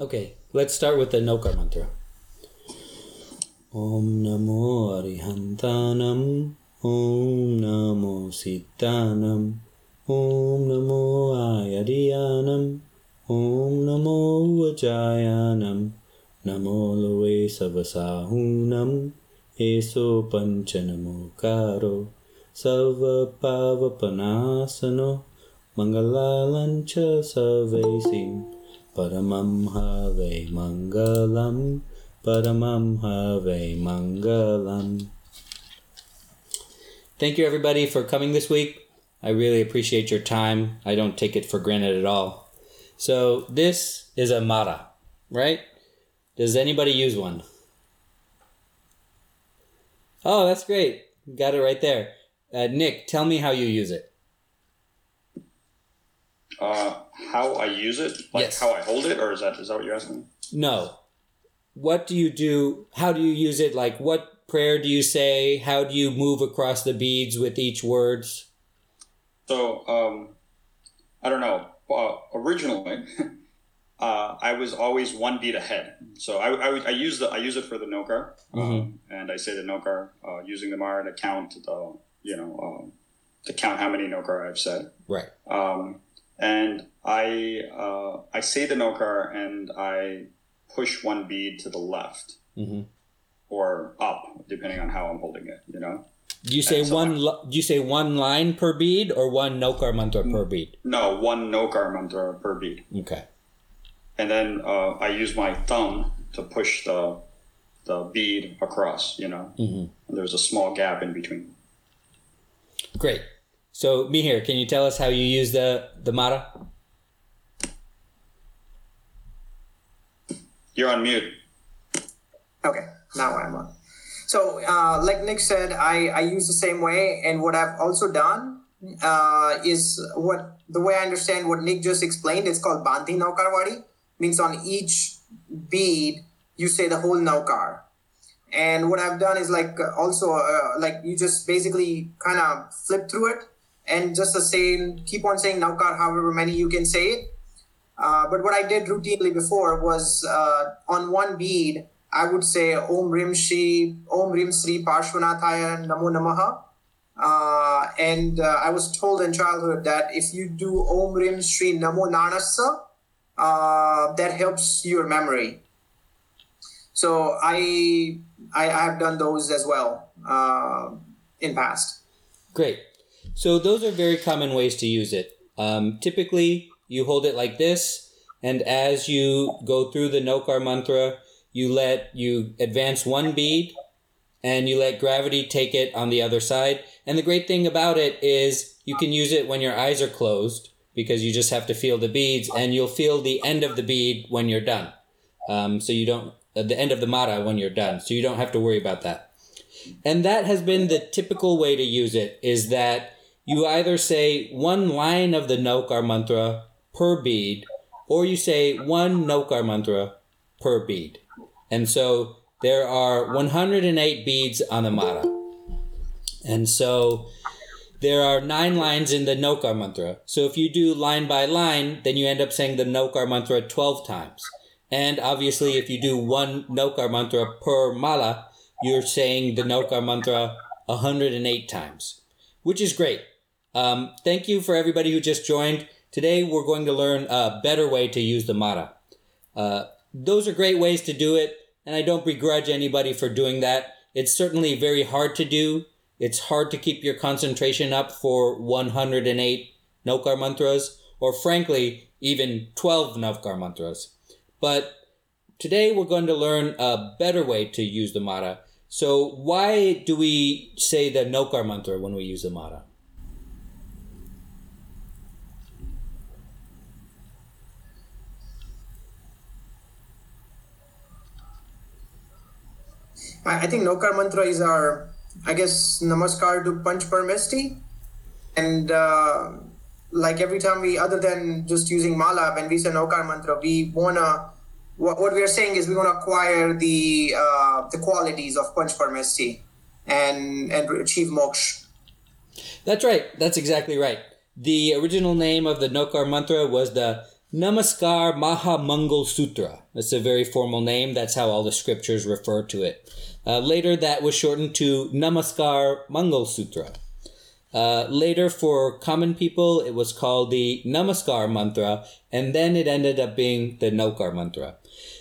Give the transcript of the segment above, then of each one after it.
Okay, let's start with the Nokar mantra. Om Namo Arihantanam Om Namo Siddhanam Om Namo Ayariyanam Om Namo Vajayanam Namo Loe Savasahunam Eso Panchanamokaro Sava Pavapanasano Mangalalancha Savesim Paramam Have Mangalam Paramam Have Mangalam Thank you everybody for coming this week. I really appreciate your time. I don't take it for granted at all. So this is a mala, right? Does anybody use one? Oh, that's great. Got it right there. Uh, Nick, tell me how you use it. Uh, how I use it, like Yes. how I hold it, or is that is that what you're asking? No. What do you do? How do you use it? Like, what prayer do you say? How do you move across the beads with each words? So, um, I don't know. Uh, originally, uh, I was always one beat ahead. So I, I, I use the I use it for the nokar, um, and I say the nokar uh, using the mala to count the you know um, to count how many nokar I've said. Right. Um, and I uh, I say the nokar and I push one bead to the left Mm-hmm. or up, depending on how I'm holding it. You know. Do you say so one? li- Do you say one line per bead or one nokar mantra per bead? No, one nokar mantra per bead. Okay. and then uh, I use my thumb to push the the bead across. You know, Mm-hmm. there's a small gap in between. Great. So, Mihir, can you tell us how you use the the mala? You're on mute. Okay, now I'm on. So, uh, like Nick said, I, I use the same way, and what I've also done uh, is what the way I understand what Nick just explained. It's called Banti Naukarwadi. Means on each bead you say the whole Naukar. And what I've done is like also uh, like you just basically kind of flip through it and just the same keep on saying Naukar however many you can say it. Uh, but what I did routinely before was uh, on one bead, I would say Om Rim Shri, Om Rim Sri Parshvanathaya Namo Namaha. Uh, and uh, I was told in childhood that if you do Om Rim Shri Namo Nanasa, uh, that helps your memory. So I, I I have done those as well uh, in past. Great. So those are very common ways to use it. Um, typically, you hold it like this, and as you go through the Nokar mantra, you let you advance one bead, and you let gravity take it on the other side. And the great thing about it is you can use it when your eyes are closed because you just have to feel the beads, and you'll feel the end of the bead when you're done. Um, so you don't at the end of the mala when you're done, so you don't have to worry about that. And that has been the typical way to use it is that you either say one line of the Nokar mantra per bead, or you say one Nokar mantra per bead. And so there are 108 beads on the Mala. And so there are nine lines in the Nokar mantra. So if you do line by line, then you end up saying the Nokar mantra 12 times. And obviously, if you do one Nokar mantra per mala, you're saying the Nokar mantra 108 times, which is great. Um, thank you for everybody who just joined. Today, we're going to learn a better way to use the mala. Uh, those are great ways to do it, and I don't begrudge anybody for doing that. It's certainly very hard to do. It's hard to keep your concentration up for 108 Nokar mantras, or frankly, even 12 Navkar mantras. But today we're going to learn a better way to use the Mala. So, why do we say the Nokar mantra when we use the Mala? I, I think Nokar Mantra is our, I guess, Namaskar to Panch Parmesti. And uh, like every time we, other than just using Mala, when we say Nokar Mantra, we want to, what, what we are saying is we want to acquire the uh, the qualities of Panch Parmesti and, and achieve moksha. That's right. That's exactly right. The original name of the Nokar mantra was the Namaskar Maha Mangal Sutra. That's a very formal name. That's how all the scriptures refer to it. Uh, later, that was shortened to Namaskar Mangal Sutra. Uh, later, for common people, it was called the Namaskar Mantra, and then it ended up being the Naukar Mantra.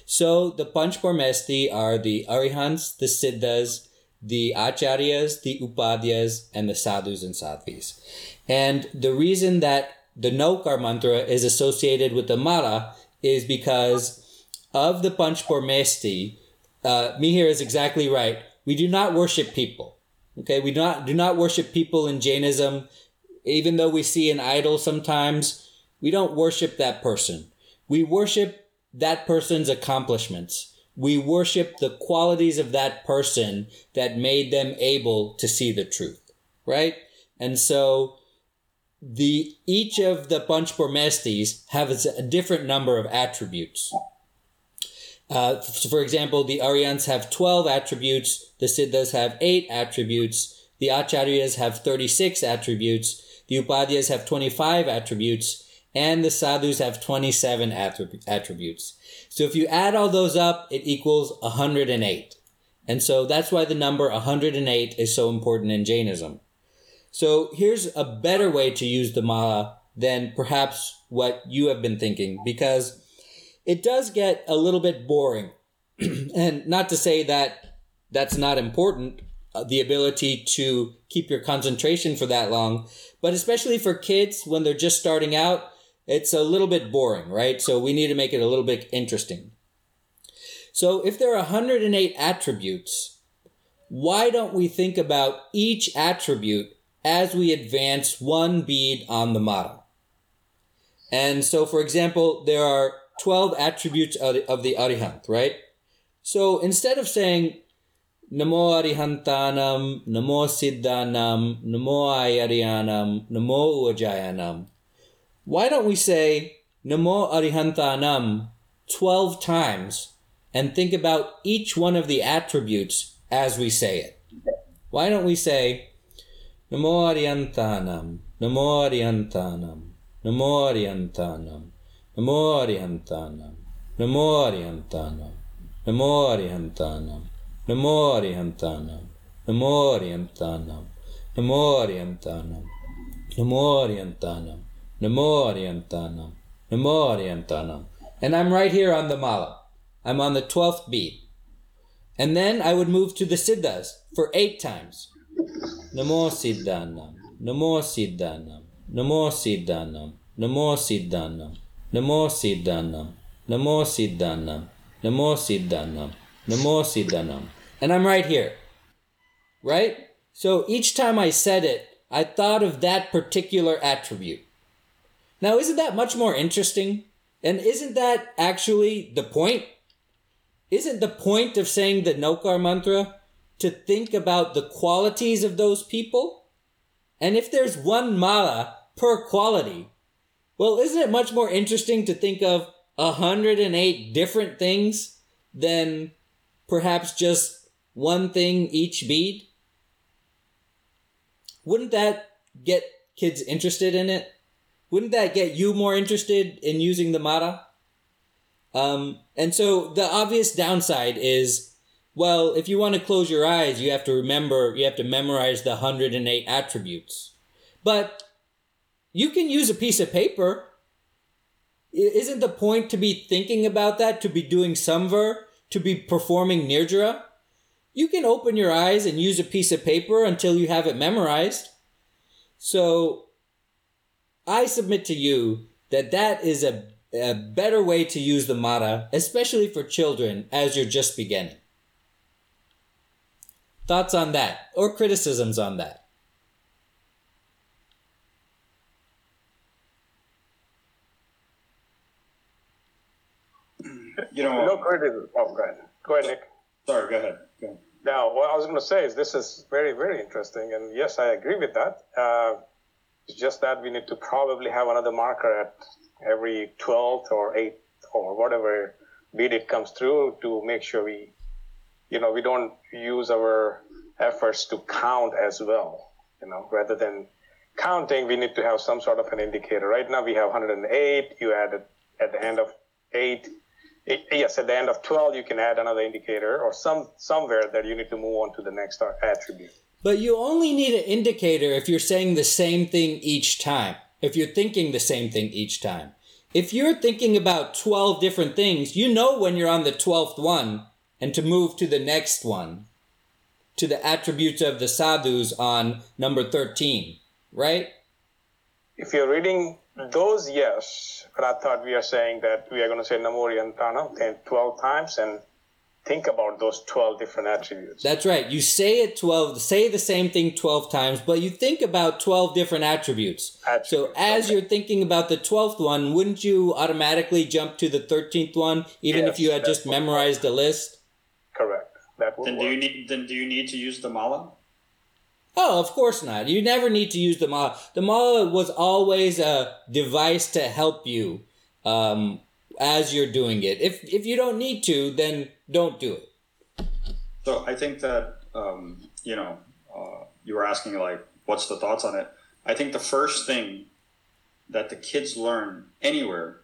So the Panchparmesti are the Arihants, the Siddhas, the Acharyas, the Upadhyas, and the Sadhus and Sadhvis. And the reason that the Naukar Mantra is associated with the Mala is because of the Panchparmesti, uh, Mihir is exactly right. We do not worship people. Okay, we do not do not worship people in Jainism. Even though we see an idol sometimes, we don't worship that person. We worship that person's accomplishments. We worship the qualities of that person that made them able to see the truth, right? And so the each of the bunch Panchparmestis have a different number of attributes. Uh, so for example, the Arihants have 12 attributes, the Siddhas have 8 attributes, the Acharyas have 36 attributes, the Upadhyas have 25 attributes, and the Sadhus have 27 attrib- attributes. So if you add all those up, it equals 108. And so that's why the number 108 is so important in Jainism. So here's a better way to use the mala than perhaps what you have been thinking, because it does get a little bit boring. and not to say that that's not important, uh, the ability to keep your concentration for that long, but especially for kids when they're just starting out, it's a little bit boring, right? So we need to make it a little bit interesting. So if there are 108 attributes, why don't we think about each attribute as we advance one bead on the model? And so, for example, there are 12 attributes of the, Arihant, right? So instead of saying Namo Arihantanam, Namo Siddhanam, Namo Ayariyanam, Namo Ujayanam, why don't we say Namo Arihantanam 12 times and think about each one of the attributes as we say it? Why don't we say Namo Arihantanam, Namo Arihantanam, Namo Arihantanam, Namo Arihantanam, Namo Arihantanam, Namo Arihantanam, Namo Arihantanam, Namo Arihantanam, Namo Arihantanam, Namo Arihantanam, Namo Arihantanam, Namo Arihantanam. And I'm right here on the mala. I'm on the 12th beat. And then I would move to the siddhas for eight times. Namo Siddhanam, Namo Siddhanam, Namo Siddhanam, Namo Siddhanam, Namo Siddhanam, Namo Siddhanam, Namo Siddhanam, Namo Siddhanam. And I'm right here. Right? So each time I said it, I thought of that particular attribute. Now, isn't that much more interesting? And isn't that actually the point? Isn't the point of saying the Naukar mantra to think about the qualities of those people? And if there's one mala per quality, well, isn't it much more interesting to think of 108 different things than perhaps just one thing each bead? Wouldn't that get kids interested in it? Wouldn't that get you more interested in using the Mala? Um, and so the obvious downside is, well, if you want to close your eyes, you have to remember, you have to memorize the 108 attributes. But you can use a piece of paper. Isn't the point to be thinking about that, to be doing samvar, to be performing nirjara? You can open your eyes and use a piece of paper until you have it memorized. So I submit to you that that is a, a better way to use the mata, especially for children as you're just beginning. Thoughts on that or criticisms on that? you know. No criticism. Oh, go ahead. Go ahead, Nick. Sorry, go ahead. Go ahead. Now, what I was going to say is this is very, very interesting. And yes, I agree with that. Uh, it's just that we need to probably have another marker at every 12th or 8th or whatever beat it comes through to make sure we, you know, we don't use our efforts to count as well. You know, rather than counting, we need to have some sort of an indicator. Right now we have 108. You added at the end of eight, yes, at the end of 12, you can add another indicator or some somewhere that you need to move on to the next attribute. But you only need an indicator if you're saying the same thing each time, if you're thinking the same thing each time. If you're thinking about 12 different things, you know when you're on the 12th one and to move to the next one, to the attributes of the sadhus on number 13, right? If you're reading those, yes. But I thought we are saying that we are going to say Namoriyantana 12 times and think about those 12 different attributes. That's right. You say it 12, say the same thing 12 times, but you think about 12 different attributes. attributes. So as okay. you're thinking about the 12th one, wouldn't you automatically jump to the 13th one, even yes, if you had just memorized the list? Correct. That would then work. do you need then do you need to use the mala? Oh, of course not. You never need to use the mala. The mala was always a device to help you um, as you're doing it. If if you don't need to, then don't do it. So I think that um, you know uh, you were asking like, what's the thoughts on it? I think the first thing that the kids learn anywhere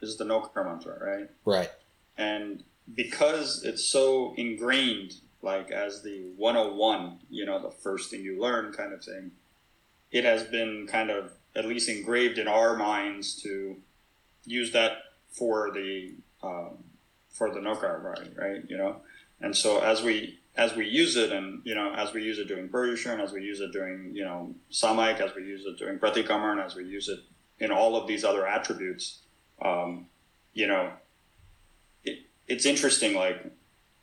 is the Nokar mantra, right? Right. And because it's so ingrained, like as the 101, you know, the first thing you learn kind of thing, it has been kind of at least engraved in our minds to use that for the um, for the Nokar writing, right? You know, and so as we as we use it, and you know, as we use it during Paryushan, as we use it during you know Samaik, as we use it during Pratikraman, as we use it in all of these other attributes, um, you know, it's interesting, like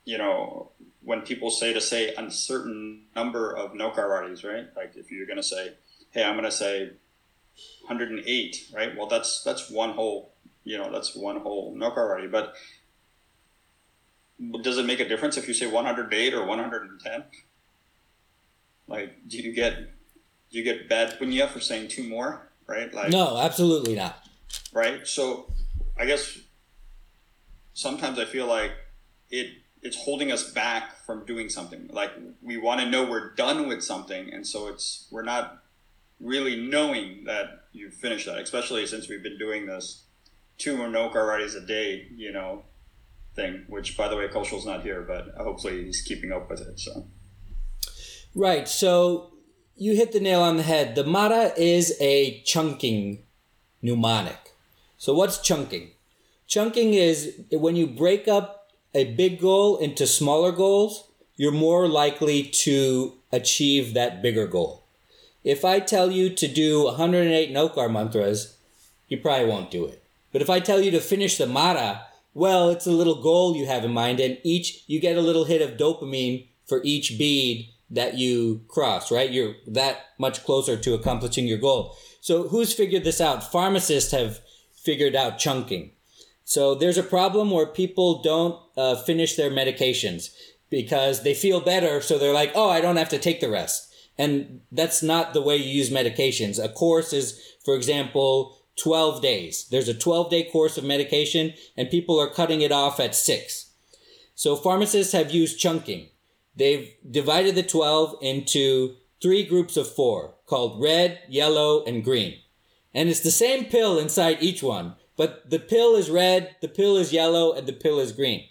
you know, when people say to say a certain number of no Nokarwatis, right? Like if you're going to say, hey, I'm going to say 108, right? Well, that's that's one whole you know that's one whole nook already. But does it make a difference if you say 108 or 110? Like, do you get do you get bad punya for saying two more? Right? Like, no, absolutely not. Right. So, I guess sometimes I feel like it it's holding us back from doing something. Like we want to know we're done with something, and so it's we're not really knowing that you've finished that. Especially since we've been doing this two car rides a day, you know, thing. Which, by the way, Kaushal's not here, but hopefully he's keeping up with it. So, right. So you hit the nail on the head. The Mala is a chunking mnemonic. So what's chunking? Chunking is when you break up a big goal into smaller goals, you're more likely to achieve that bigger goal. If I tell you to do 108 Nokar mantras, you probably won't do it. But if I tell you to finish the Mala, well, it's a little goal you have in mind, and each you get a little hit of dopamine for each bead that you cross, right? You're that much closer to accomplishing your goal. So who's figured this out? Pharmacists have figured out chunking. So there's a problem where people don't uh, finish their medications because they feel better. So they're like, oh, I don't have to take the rest. And that's not the way you use medications. A course is, for example, 12 days. There's a 12 day course of medication and people are cutting it off at six. So pharmacists have used chunking. They've divided the 12 into three groups of four called red, yellow, and green. And it's the same pill inside each one, but the pill is red, the pill is yellow, and the pill is green.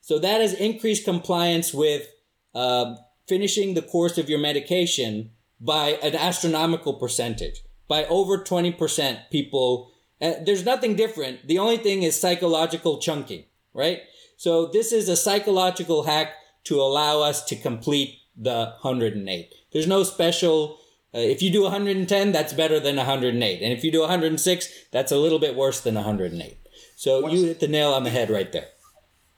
So that has increased compliance with uh, finishing the course of your medication by an astronomical percentage by over 20% people. Uh, there's nothing different. The only thing is psychological chunking, right? So this is a psychological hack to allow us to complete the 108. There's no special. Uh, if you do 110, that's better than 108, and if you do 106, that's a little bit worse than 108. So What's, you hit the nail on the head right there.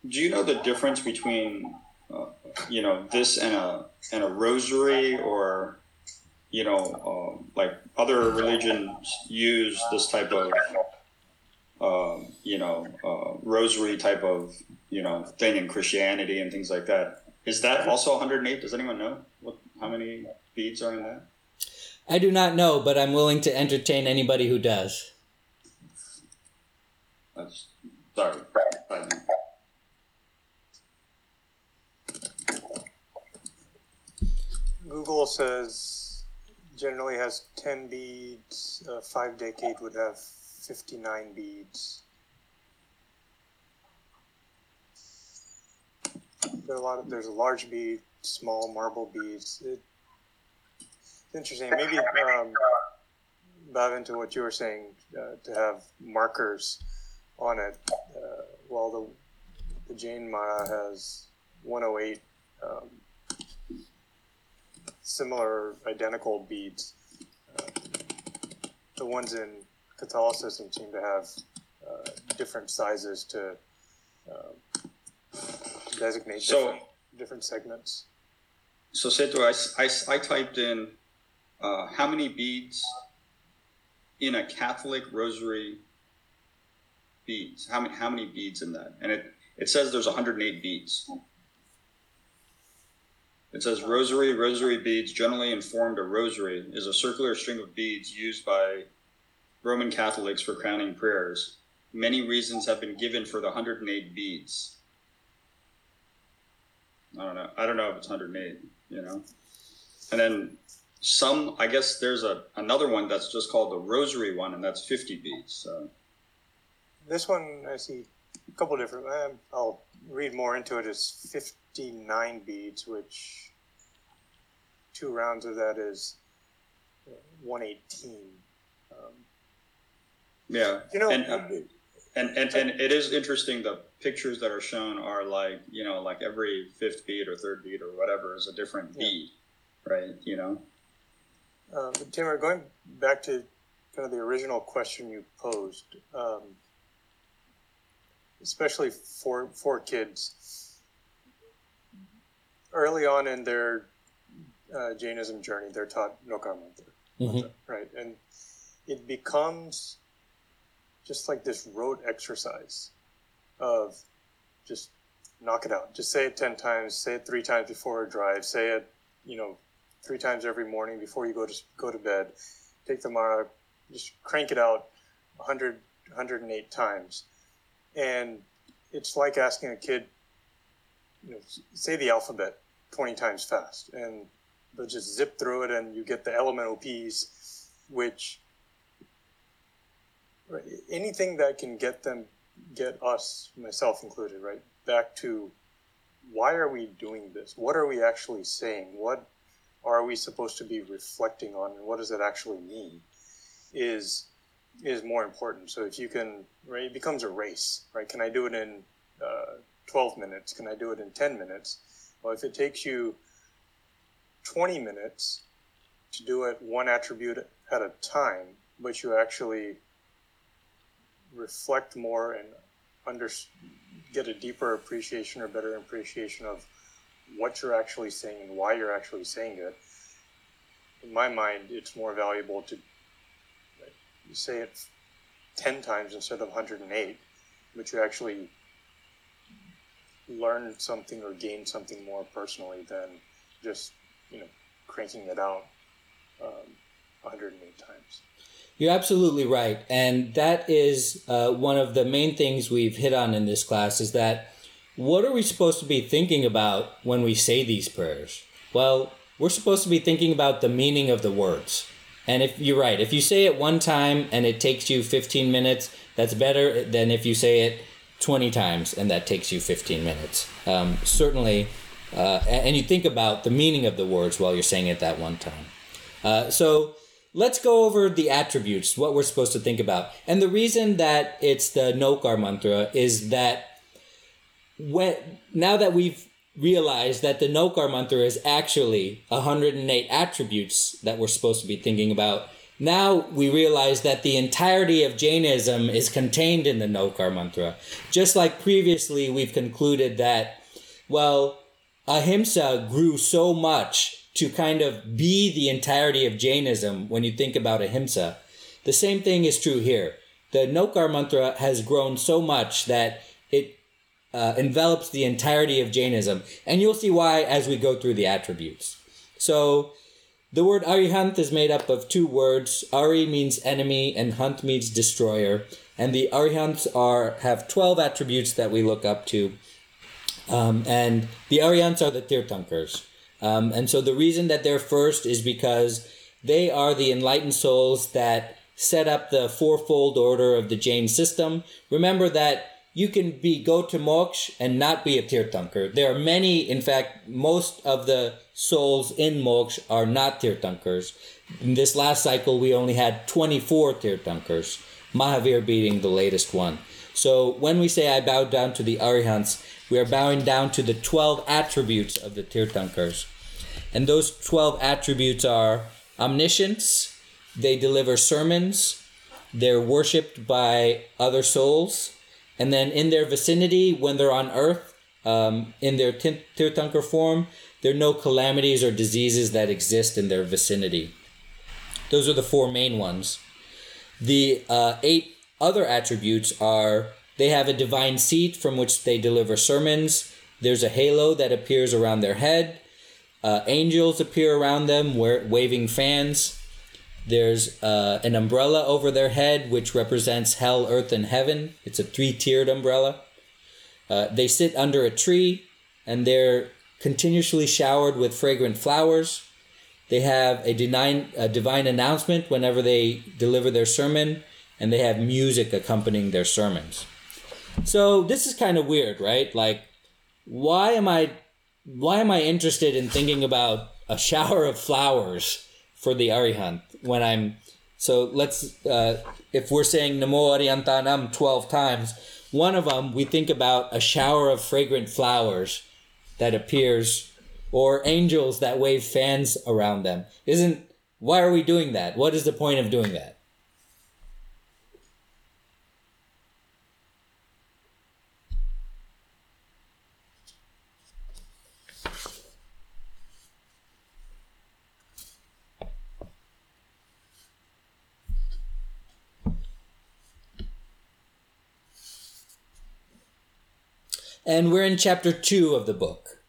Do you know the difference between, uh, you know, this and a and a rosary or you know, um, like other religions use this type of, um, you know, uh, rosary type of, you know, thing in Christianity and things like that. Is that also 108? Does anyone know what how many beads are in that? I do not know, but I'm willing to entertain anybody who does. That's, sorry. Google says generally has 10 beads, uh, 5 decade would have 59 beads. There a lot of, there's a large bead, small marble beads. It, interesting. Maybe um, dive into what you were saying uh, to have markers on it. Uh, while the the Jain Mala has 108 um, similar identical beads. Uh, the ones in Catholicism seem to have uh, different sizes to uh, designate So- different, different segments. So Seto, I typed in uh, how many beads in a Catholic rosary beads. How many how many beads in that? And it it says there's 108 beads. It says rosary rosary beads generally informed a rosary is a circular string of beads used by Roman Catholics for crowning prayers. Many reasons have been given for the 108 beads. I don't know. I don't know if it's 108, you know. And then some, I guess there's a another one that's just called the rosary one, and that's 50 beads. So This one I see a couple different. Um, I'll read more into it. It's 59 beads, which two rounds of that is uh, 118. Um, yeah, you know, and, uh, and and and it is interesting. The pictures that are shown are like you know like every fifth bead or third bead or whatever is a different Yeah. bead, right? You know. Uh, but Timur, going back to kind of the original question you posed, um, especially for for kids, early on in their uh, Jainism journey, they're taught Nokar mantra, Mhm. right? And it becomes just like this rote exercise of just knock it out. Just say it ten times. Say it three times before a drive. Say it, you know, three times every morning before you go to go to bed. Take the Mala, just crank it out 100, 108 times, and it's like asking a kid, you know, say the alphabet twenty times fast, and they'll just zip through it, and you get the elemental P's, which right, anything that can get them, get us, myself included, right, back to why are we doing this? What are we actually saying? What are we supposed to be reflecting on and what does it actually mean is is more important. So if you can right it becomes a race right? Can i do it in uh, 12 minutes? Can i do it in 10 minutes? Well if it takes you 20 minutes to do it one attribute at a time but you actually reflect more and under get a deeper appreciation or better appreciation of what you're actually saying and why you're actually saying it. In my mind, it's more valuable to say it 10 times instead of 108, but you actually learn something or gain something more personally than just, you know, cranking it out um, 108 times. You're absolutely right, and that is uh, one of the main things we've hit on in this class. Is that what are we supposed to be thinking about when we say these prayers? Well, we're supposed to be thinking about the meaning of the words. And if you're right, if you say it one time and it takes you 15 minutes, that's better than if you say it 20 times and that takes you 15 minutes. Um, certainly, uh, and you think about the meaning of the words while you're saying it that one time. Uh, so let's go over the attributes, what we're supposed to think about. And the reason that it's the Nokar mantra is that when now that we've realized that the Nokar mantra is actually 108 attributes that we're supposed to be thinking about, now we realize that the entirety of Jainism is contained in the Nokar mantra. Just like previously we've concluded that, well, ahimsa grew so much to kind of be the entirety of Jainism when you think about ahimsa. The same thing is true here. The Nokar mantra has grown so much that it uh, envelops the entirety of Jainism, and you'll see why as we go through the attributes. So, the word Arihant is made up of two words. Ari means enemy, and Hunt means destroyer. And the Arihants are have twelve attributes that we look up to. Um, and the Arihants are the Tirthankars. Um, and so the reason that they're first is because they are the enlightened souls that set up the fourfold order of the Jain system. Remember that you can be go to moksha and not be a tirthankar. There are many, in fact, most of the souls in moksha are not tirthankars. In this last cycle, we only had 24 tirthankars, Mahavir being the latest one. So when we say I bow down to the Arihants, we are bowing down to the 12 attributes of the Tirthankars. And those 12 attributes are omniscience, they deliver sermons, they're worshipped by other souls, and then in their vicinity, when they're on earth, um, in their Tirthankar form, there are no calamities or diseases that exist in their vicinity. Those are the four main ones. The uh, eight other attributes are they have a divine seat from which they deliver sermons. There's a halo that appears around their head. Uh, angels appear around them, waving fans. There's uh, an umbrella over their head, which represents hell, earth, and heaven. It's a three tiered umbrella. Uh, they sit under a tree and they're continuously showered with fragrant flowers. They have a divine, a divine announcement whenever they deliver their sermon, and they have music accompanying their sermons. So this is kind of weird, right? Like, why am I, why am I interested in thinking about a shower of flowers for the Arihant when I'm, so let's, uh, if we're saying Namo Arihantanam 12 times, one of them we think about a shower of fragrant flowers that appears or angels that wave fans around them. Isn't, why are we doing that? What is the point of doing that? And we're in chapter two of the book,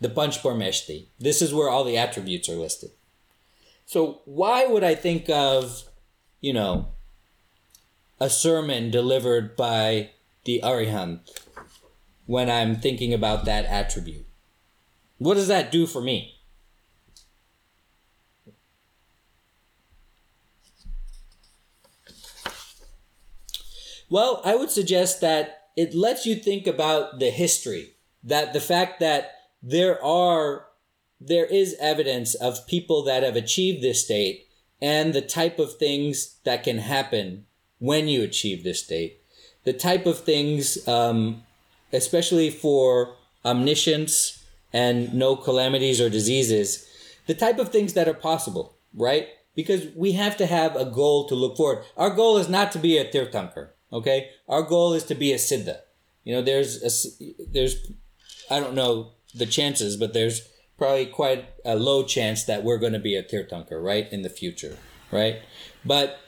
the Panchparmeshti. This is where all the attributes are listed. So why would I think of, you know, a sermon delivered by the Arihant when I'm thinking about that attribute? What does that do for me? Well, I would suggest that it lets you think about the history that the fact that there are there is evidence of people that have achieved this state and the type of things that can happen when you achieve this state. The type of things um, especially for omniscience and no calamities or diseases the type of things that are possible right? Because we have to have a goal to look forward. Our goal is not to be a tirthankar Okay, our goal is to be a siddha. You know, there's a, there's I don't know the chances, but there's probably quite a low chance that we're going to be a tirthankar, right, in the future, right? But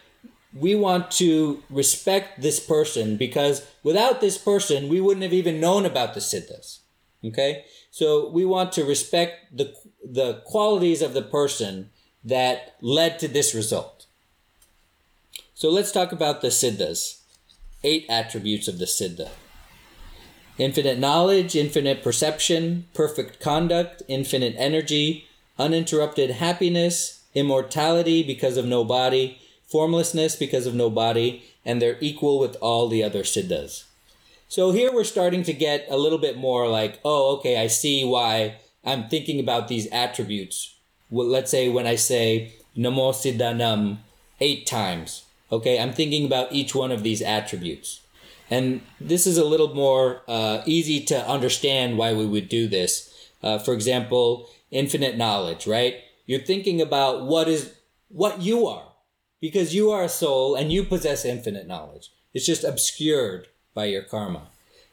we want to respect this person because without this person, we wouldn't have even known about the siddhas. Okay, so we want to respect the the qualities of the person that led to this result. So let's talk about the siddhas eight attributes of the Siddha infinite knowledge, infinite perception, perfect conduct, infinite energy, uninterrupted happiness, immortality because of no body, formlessness because of no body, and they're equal with all the other Siddhas. So here we're starting to get a little bit more like, oh, okay, I see why I'm thinking about these attributes. Well, let's say when I say Namo Siddhanam eight times, Okay, I'm thinking about each one of these attributes. And this is a little more uh, easy to understand why we would do this. Uh, for example, infinite knowledge, right? You're thinking about what is what you are, because you are a soul and you possess infinite knowledge. It's just obscured by your karma.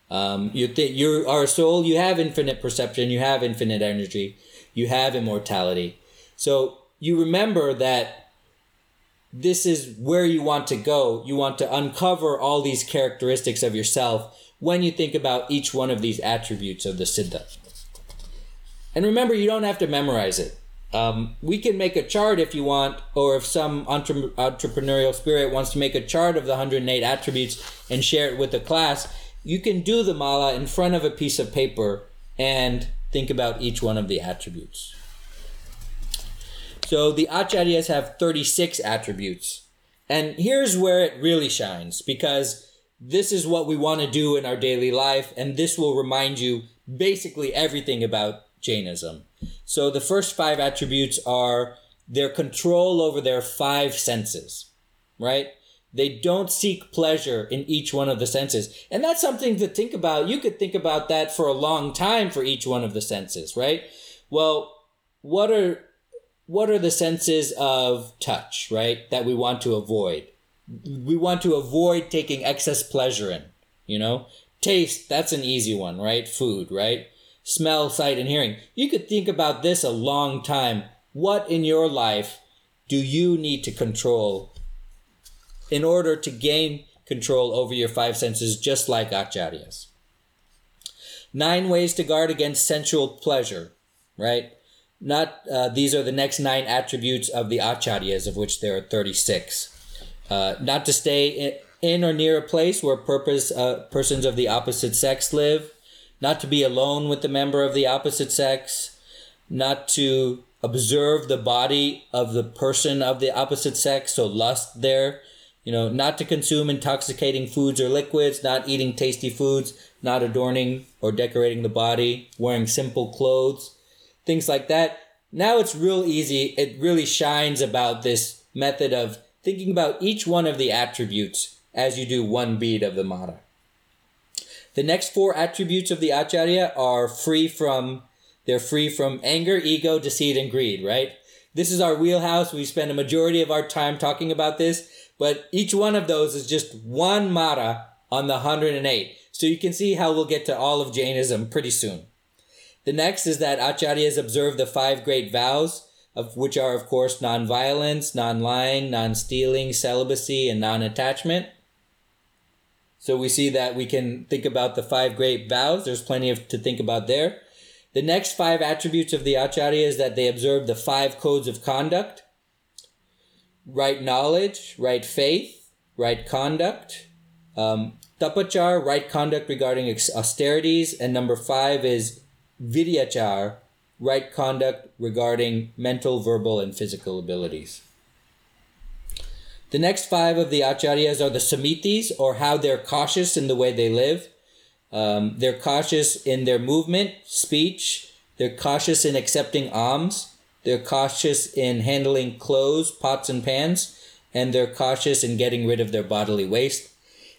Um, you th- you are a soul. You have infinite perception. You have infinite energy. You have immortality. So you remember that this is where you want to go. You want to uncover all these characteristics of yourself when you think about each one of these attributes of the Siddha. And remember, you don't have to memorize it. Um, we can make a chart if you want, or if some entre- entrepreneurial spirit wants to make a chart of the 108 attributes and share it with the class, you can do the mala in front of a piece of paper and think about each one of the attributes. So the acharyas have 36 attributes. And here's where it really shines because this is what we want to do in our daily life, and this will remind you basically everything about Jainism. So the first five attributes are their control over their five senses, right? They don't seek pleasure in each one of the senses. And that's something to think about. You could think about that for a long time for each one of the senses, right? Well, what are what are the senses of touch, right? That we want to avoid. We want to avoid taking excess pleasure in, you know? Taste, that's an easy one, right? Food, right? Smell, sight, and hearing. You could think about this a long time. What in your life do you need to control in order to gain control over your five senses, just like acharyas? Nine ways to guard against sensual pleasure, right? Not uh, these are the next nine attributes of the acharyas, of which there are thirty six. Uh, not to stay in, or near a place where purpose uh, persons of the opposite sex live. Not to be alone with the member of the opposite sex. Not to observe the body of the person of the opposite sex, so lust there. You know, not to consume intoxicating foods or liquids, not eating tasty foods, not adorning or decorating the body, wearing simple clothes things like that. Now it's real easy. It really shines about this method of thinking about each one of the attributes as you do one bead of the mala. The next four attributes of the acharya are free from they're free from anger, ego, deceit, and greed, right? This is our wheelhouse. We spend a majority of our time talking about this, but each one of those is just one mala on the 108. So you can see how we'll get to all of Jainism pretty soon. The next is that acharyas observe the five great vows, of which are, of course, non-violence, non-lying, non-stealing, celibacy, and non-attachment. So we see that we can think about the five great vows. There's plenty of to think about there. The next five attributes of the acharya is that they observe the five codes of conduct right knowledge, right faith, right conduct, um, tapachar, right conduct regarding austerities, and number five is viryachar, right conduct regarding mental, verbal, and physical abilities. The next five of the acharyas are the samitis, or how they're cautious in the way they live. Um, they're cautious in their movement, speech. They're cautious in accepting alms. They're cautious in handling clothes, pots, and pans. And they're cautious in getting rid of their bodily waste.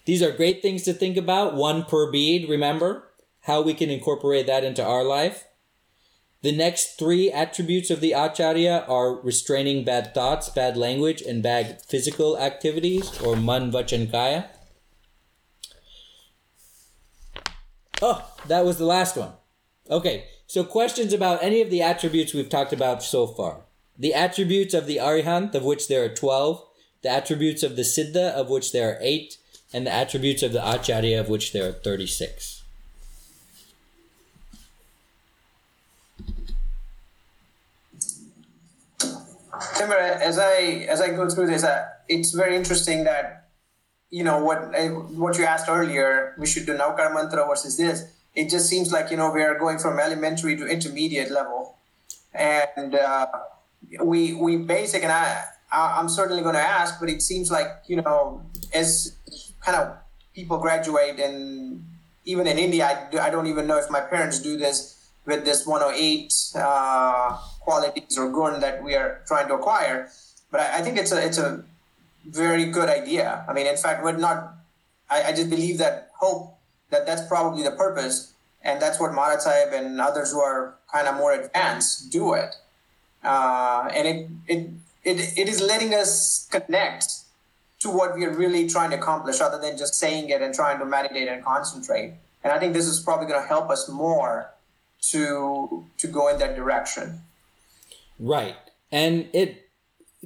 These are great things to think about, one per bead, remember how we can incorporate that into our life. The next three attributes of the acharya are restraining bad thoughts, bad language, and bad physical activities, or man vachan kaya. Oh, that was the last one. Okay, so questions about any of the attributes we've talked about so far. The attributes of the Arihant, of which there are 12, the attributes of the Siddha, of which there are 8, and the attributes of the Acharya, of which there are 36. Timber, as I as I go through this, uh, it's very interesting that you know what uh, what you asked earlier. We should do Naukar mantra versus this. It just seems like you know we are going from elementary to intermediate level, and uh, we we basic. And I I'm certainly going to ask, but it seems like you know as kind of people graduate and even in India, I, I don't even know if my parents do this with this 108 uh, qualities or gun that we are trying to acquire. But I, I, think it's a it's a very good idea. I mean, in fact, we're not. I, I just believe that hope that that's probably the purpose, and that's what Maharaj and others who are kind of more advanced do it. Uh, and it, it it it is letting us connect to what we are really trying to accomplish, rather than just saying it and trying to meditate and concentrate. And I think this is probably going to help us more to to go in that direction. Right. And it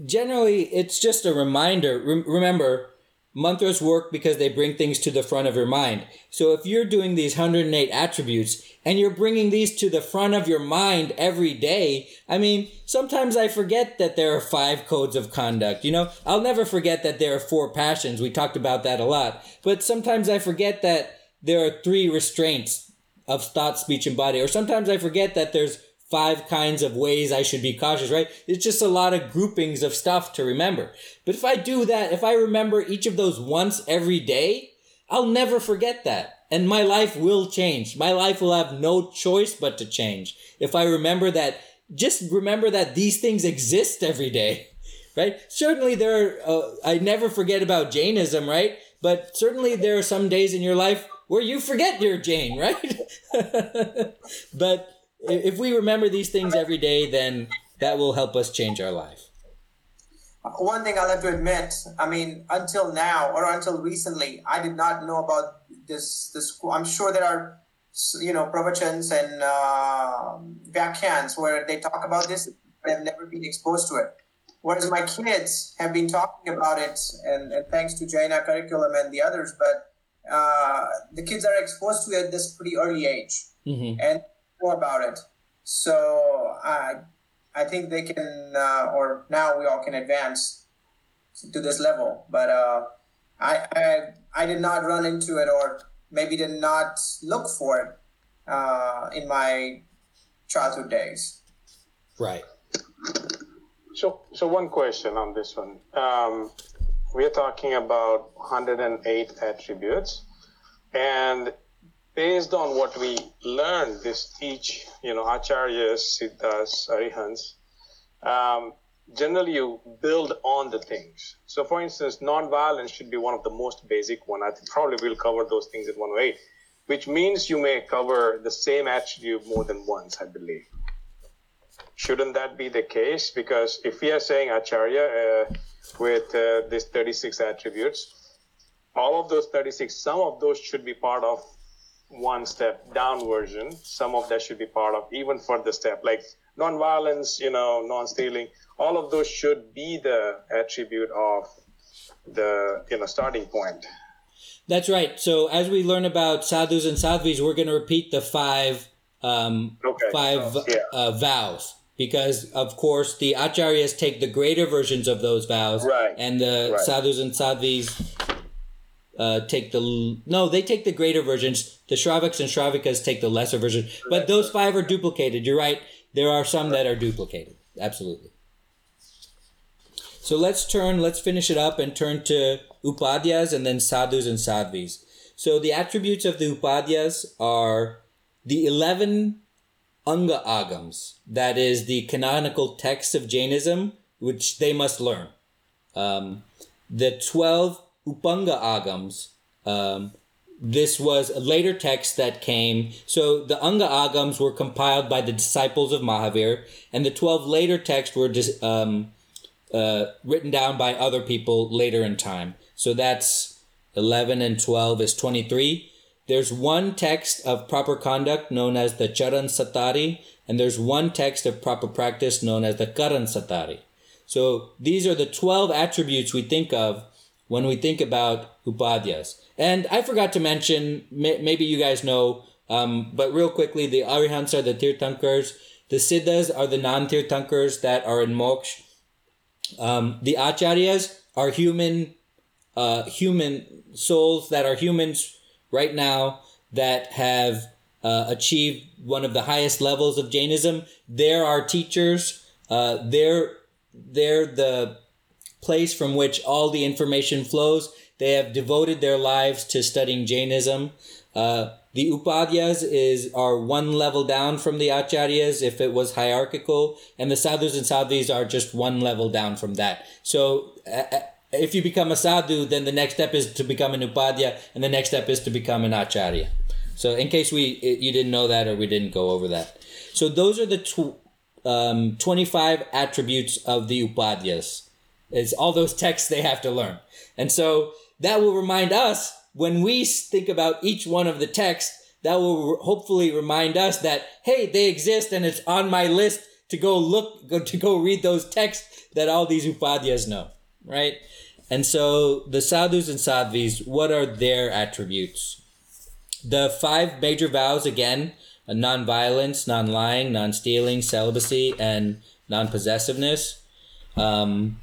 generally it's just a reminder. remember, mantras work because they bring things to the front of your mind. So if you're doing these 108 attributes and you're bringing these to the front of your mind every day, I mean, sometimes I forget that there are five codes of conduct. You know, I'll never forget that there are four passions. We talked about that a lot. But sometimes I forget that there are three restraints of thought, speech, and body. Or sometimes I forget that there's five kinds of ways I should be cautious, right? It's just a lot of groupings of stuff to remember. But if I do that, if I remember each of those once every day, I'll never forget that. And my life will change. My life will have no choice but to change. If I remember that, just remember that these things exist every day, right? Certainly there are, uh, I never forget about Jainism, right? But certainly there are some days in your life where you forget you're Jain, right? but if we remember these things every day, then that will help us change our life. One thing I'll have to admit, I mean, until now or until recently, I did not know about this. This I'm sure there are, you know, pravachans and uh, vyakhyanas where they talk about this. I have never been exposed to it. Whereas my kids have been talking about it, and, and thanks to Jaina curriculum and the others, but uh, the kids are exposed to it at this pretty early age Mm-hmm. and know about it. So I, I think they can, uh, or now we all can advance to this level. But uh, I, I, I did not run into it, or maybe did not look for it uh, in my childhood days. Right. So, so one question on this one. Um, we are talking about 108 attributes, and based on what we learned, this each, you know, acharyas, siddhas, arihants, um, generally you build on the things. So, for instance, non-violence should be one of the most basic one. I think probably we'll cover those things in 108, which means you may cover the same attribute more than once, I believe. Shouldn't that be the case? Because if we are saying acharya uh, with uh, these 36 attributes, all of those 36, some of those should be part of one step down version. Some of that should be part of even further step, like non-violence, you know, non-stealing. All of those should be the attribute of the you know starting point. That's right. So as we learn about sadhus and sadhvis, we're going to repeat the five um, Okay. five Yeah. uh, vows because, of course, the acharyas take the greater versions of those vows, Right. and the Right. sadhus and sadhvis uh, take the no, they take the greater versions. The shravaks and shravikas take the lesser version, but those five are duplicated. You're right. There are some that are duplicated. Absolutely. So let's turn, let's finish it up and turn to upadhyas and then sadhus and sadhvis. So the attributes of the upadhyas are the 11 anga agams, that is the canonical texts of Jainism, which they must learn. Um, the 12 upanga agams, um, this was a later text that came. So the Anga Agams were compiled by the disciples of Mahavir, and the 12 later texts were dis, um, uh, written down by other people later in time. So that's 11 and 12 is 23. There's one text of proper conduct known as the Charan Satari, and there's one text of proper practice known as the Karan Satari. So these are the 12 attributes we think of when we think about upadhyas. And I forgot to mention, may, maybe you guys know, um, but real quickly, the arihants are the tirthankars, the siddhas are the non-tirthankars that are in moksha. Um, the acharyas are human, uh, human souls that are humans right now that have uh, achieved one of the highest levels of Jainism. They're our teachers. Uh, they're they're the place from which all the information flows. They have devoted their lives to studying Jainism. Uh, the Upadhyas is are one level down from the Acharyas if it was hierarchical, and the Sadhus and Sadhvis are just one level down from that. So uh, if you become a Sadhu, then the next step is to become an Upadhya, and the next step is to become an Acharya. So in case we you didn't know that or we didn't go over that, so those are the tw- um, 25 attributes of the Upadhyas. It's all those texts they have to learn. And so that will remind us when we think about each one of the texts, that will hopefully remind us that, hey, they exist and it's on my list to go look, go, to go read those texts that all these Upadhyas know, right? And so the sadhus and sadhvis, what are their attributes? The five major vows, again, non-violence, non-lying, non-stealing, celibacy, and non-possessiveness. Um,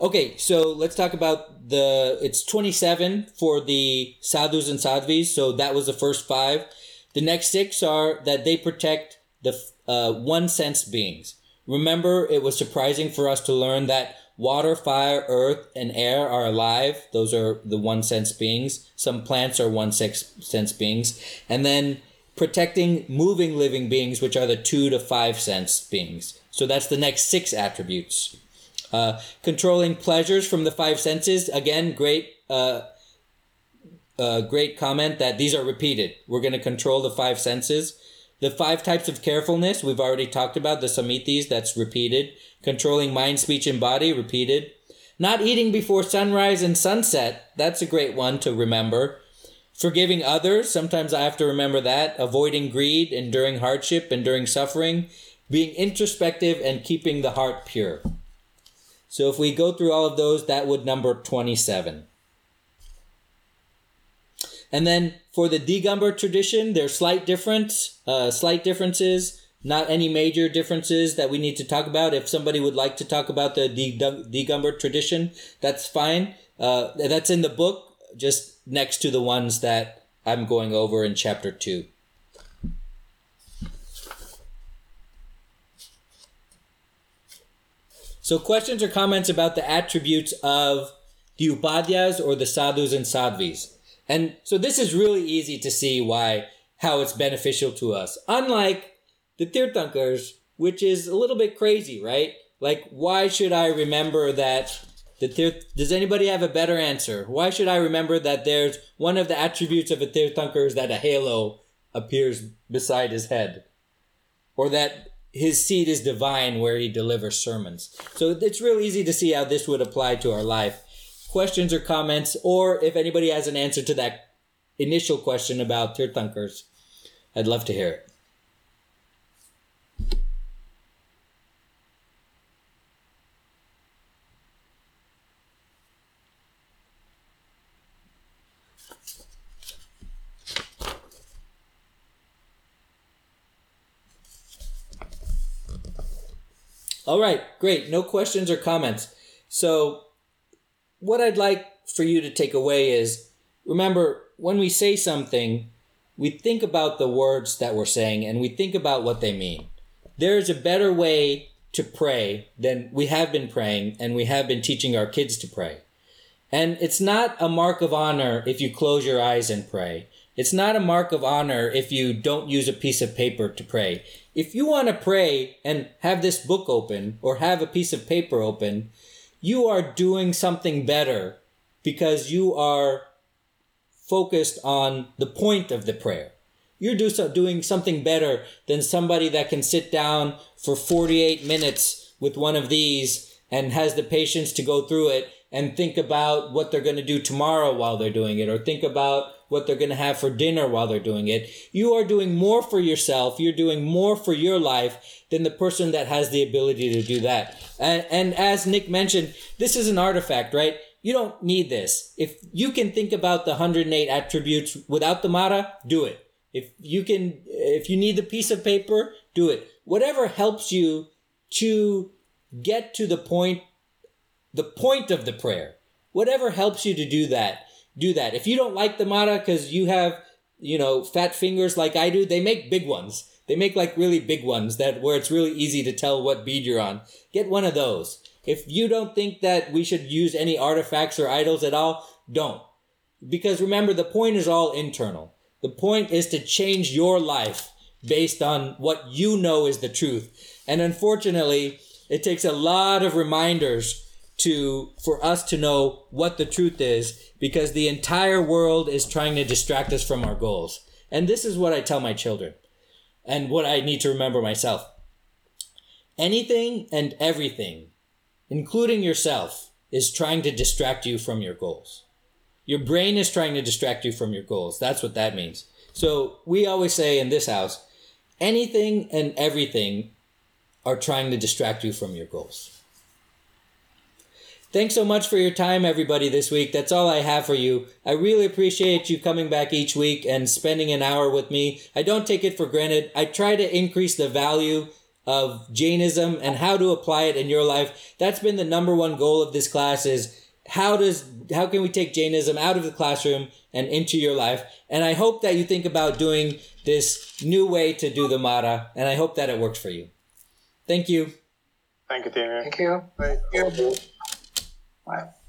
okay, so let's talk about the. It's twenty-seven for the sadhus and sadhvis. So that was the first five. The next six are that they protect the uh, one sense beings. Remember, it was surprising for us to learn that water, fire, earth, and air are alive. Those are the one sense beings. Some plants are one sense beings. And then protecting moving living beings, which are the two to five sense beings. So that's the next six attributes. Uh, controlling pleasures from the five senses. Again, great. Uh, uh, great comment that these are repeated. We're going to control the five senses. The five types of carefulness, we've already talked about, the samitis, that's repeated. Controlling mind, speech, and body, repeated. Not eating before sunrise and sunset, that's a great one to remember. Forgiving others, sometimes I have to remember that. Avoiding greed, enduring hardship, enduring suffering. Being introspective and keeping the heart pure. So if we go through all of those, that would number 27. And then for the Digambar tradition, there's slight difference, uh, slight differences, not any major differences that we need to talk about. If somebody would like to talk about the Digambar tradition, that's fine. Uh, that's in the book, just next to the ones that I'm going over in chapter two. So, questions or comments about the attributes of the Upadhyas or the Sadhus and sadhvis. And so this is really easy to see why how it's beneficial to us. Unlike the Tirthankars, which is a little bit crazy, right? Like, why should I remember that the Tirth- Does anybody have a better answer? Why should I remember that there's one of the attributes of a Tirthankar is that a halo appears beside his head? Or that his seat is divine where he delivers sermons. So it's real easy to see how this would apply to our life questions or comments, or if anybody has an answer to that initial question about Tirthankars, I'd love to hear it. All right, great. No questions or comments. So what I'd like for you to take away is remember, when we say something, we think about the words that we're saying and we think about what they mean. There's a better way to pray than we have been praying and we have been teaching our kids to pray. And it's not a mark of honor if you close your eyes and pray. It's not a mark of honor if you don't use a piece of paper to pray. If you want to pray and have this book open or have a piece of paper open, you are doing something better because you are focused on the point of the prayer. You're do so, doing something better than somebody that can sit down for 48 minutes with one of these and has the patience to go through it and think about what they're going to do tomorrow while they're doing it or think about what they're going to have for dinner while they're doing it. You are doing more for yourself. You're doing more for your life than the person that has the ability to do that. And, and as Nick mentioned, this is an artifact, right? You don't need this. If you can think about the 108 attributes without the Mala, do it. If you can, if you need the piece of paper, do it. Whatever helps you to get to the point, the point of the prayer. Whatever helps you to do that, do that. If you don't like the Mala because you have, you know, fat fingers like I do, they make big ones. They make like really big ones that where it's really easy to tell what bead you're on. Get one of those. If you don't think that we should use any artifacts or idols at all, don't. Because remember, the point is all internal. The point is to change your life based on what you know is the truth. And unfortunately, it takes a lot of reminders to for us to know what the truth is because the entire world is trying to distract us from our goals. And this is what I tell my children and what I need to remember myself. Anything and everything, including yourself, is trying to distract you from your goals. Your brain is trying to distract you from your goals. That's what that means. So we always say in this house, anything and everything are trying to distract you from your goals. Thanks so much for your time, everybody, this week. That's all I have for you. I really appreciate you coming back each week and spending an hour with me. I don't take it for granted. I try to increase the value of Jainism and how to apply it in your life. That's been the number one goal of this class is how does how can we take Jainism out of the classroom and into your life? And I hope that you think about doing this new way to do the Mala, and I hope that it works for you. Thank you. Thank you, Tina. Thank you. Right. Bye.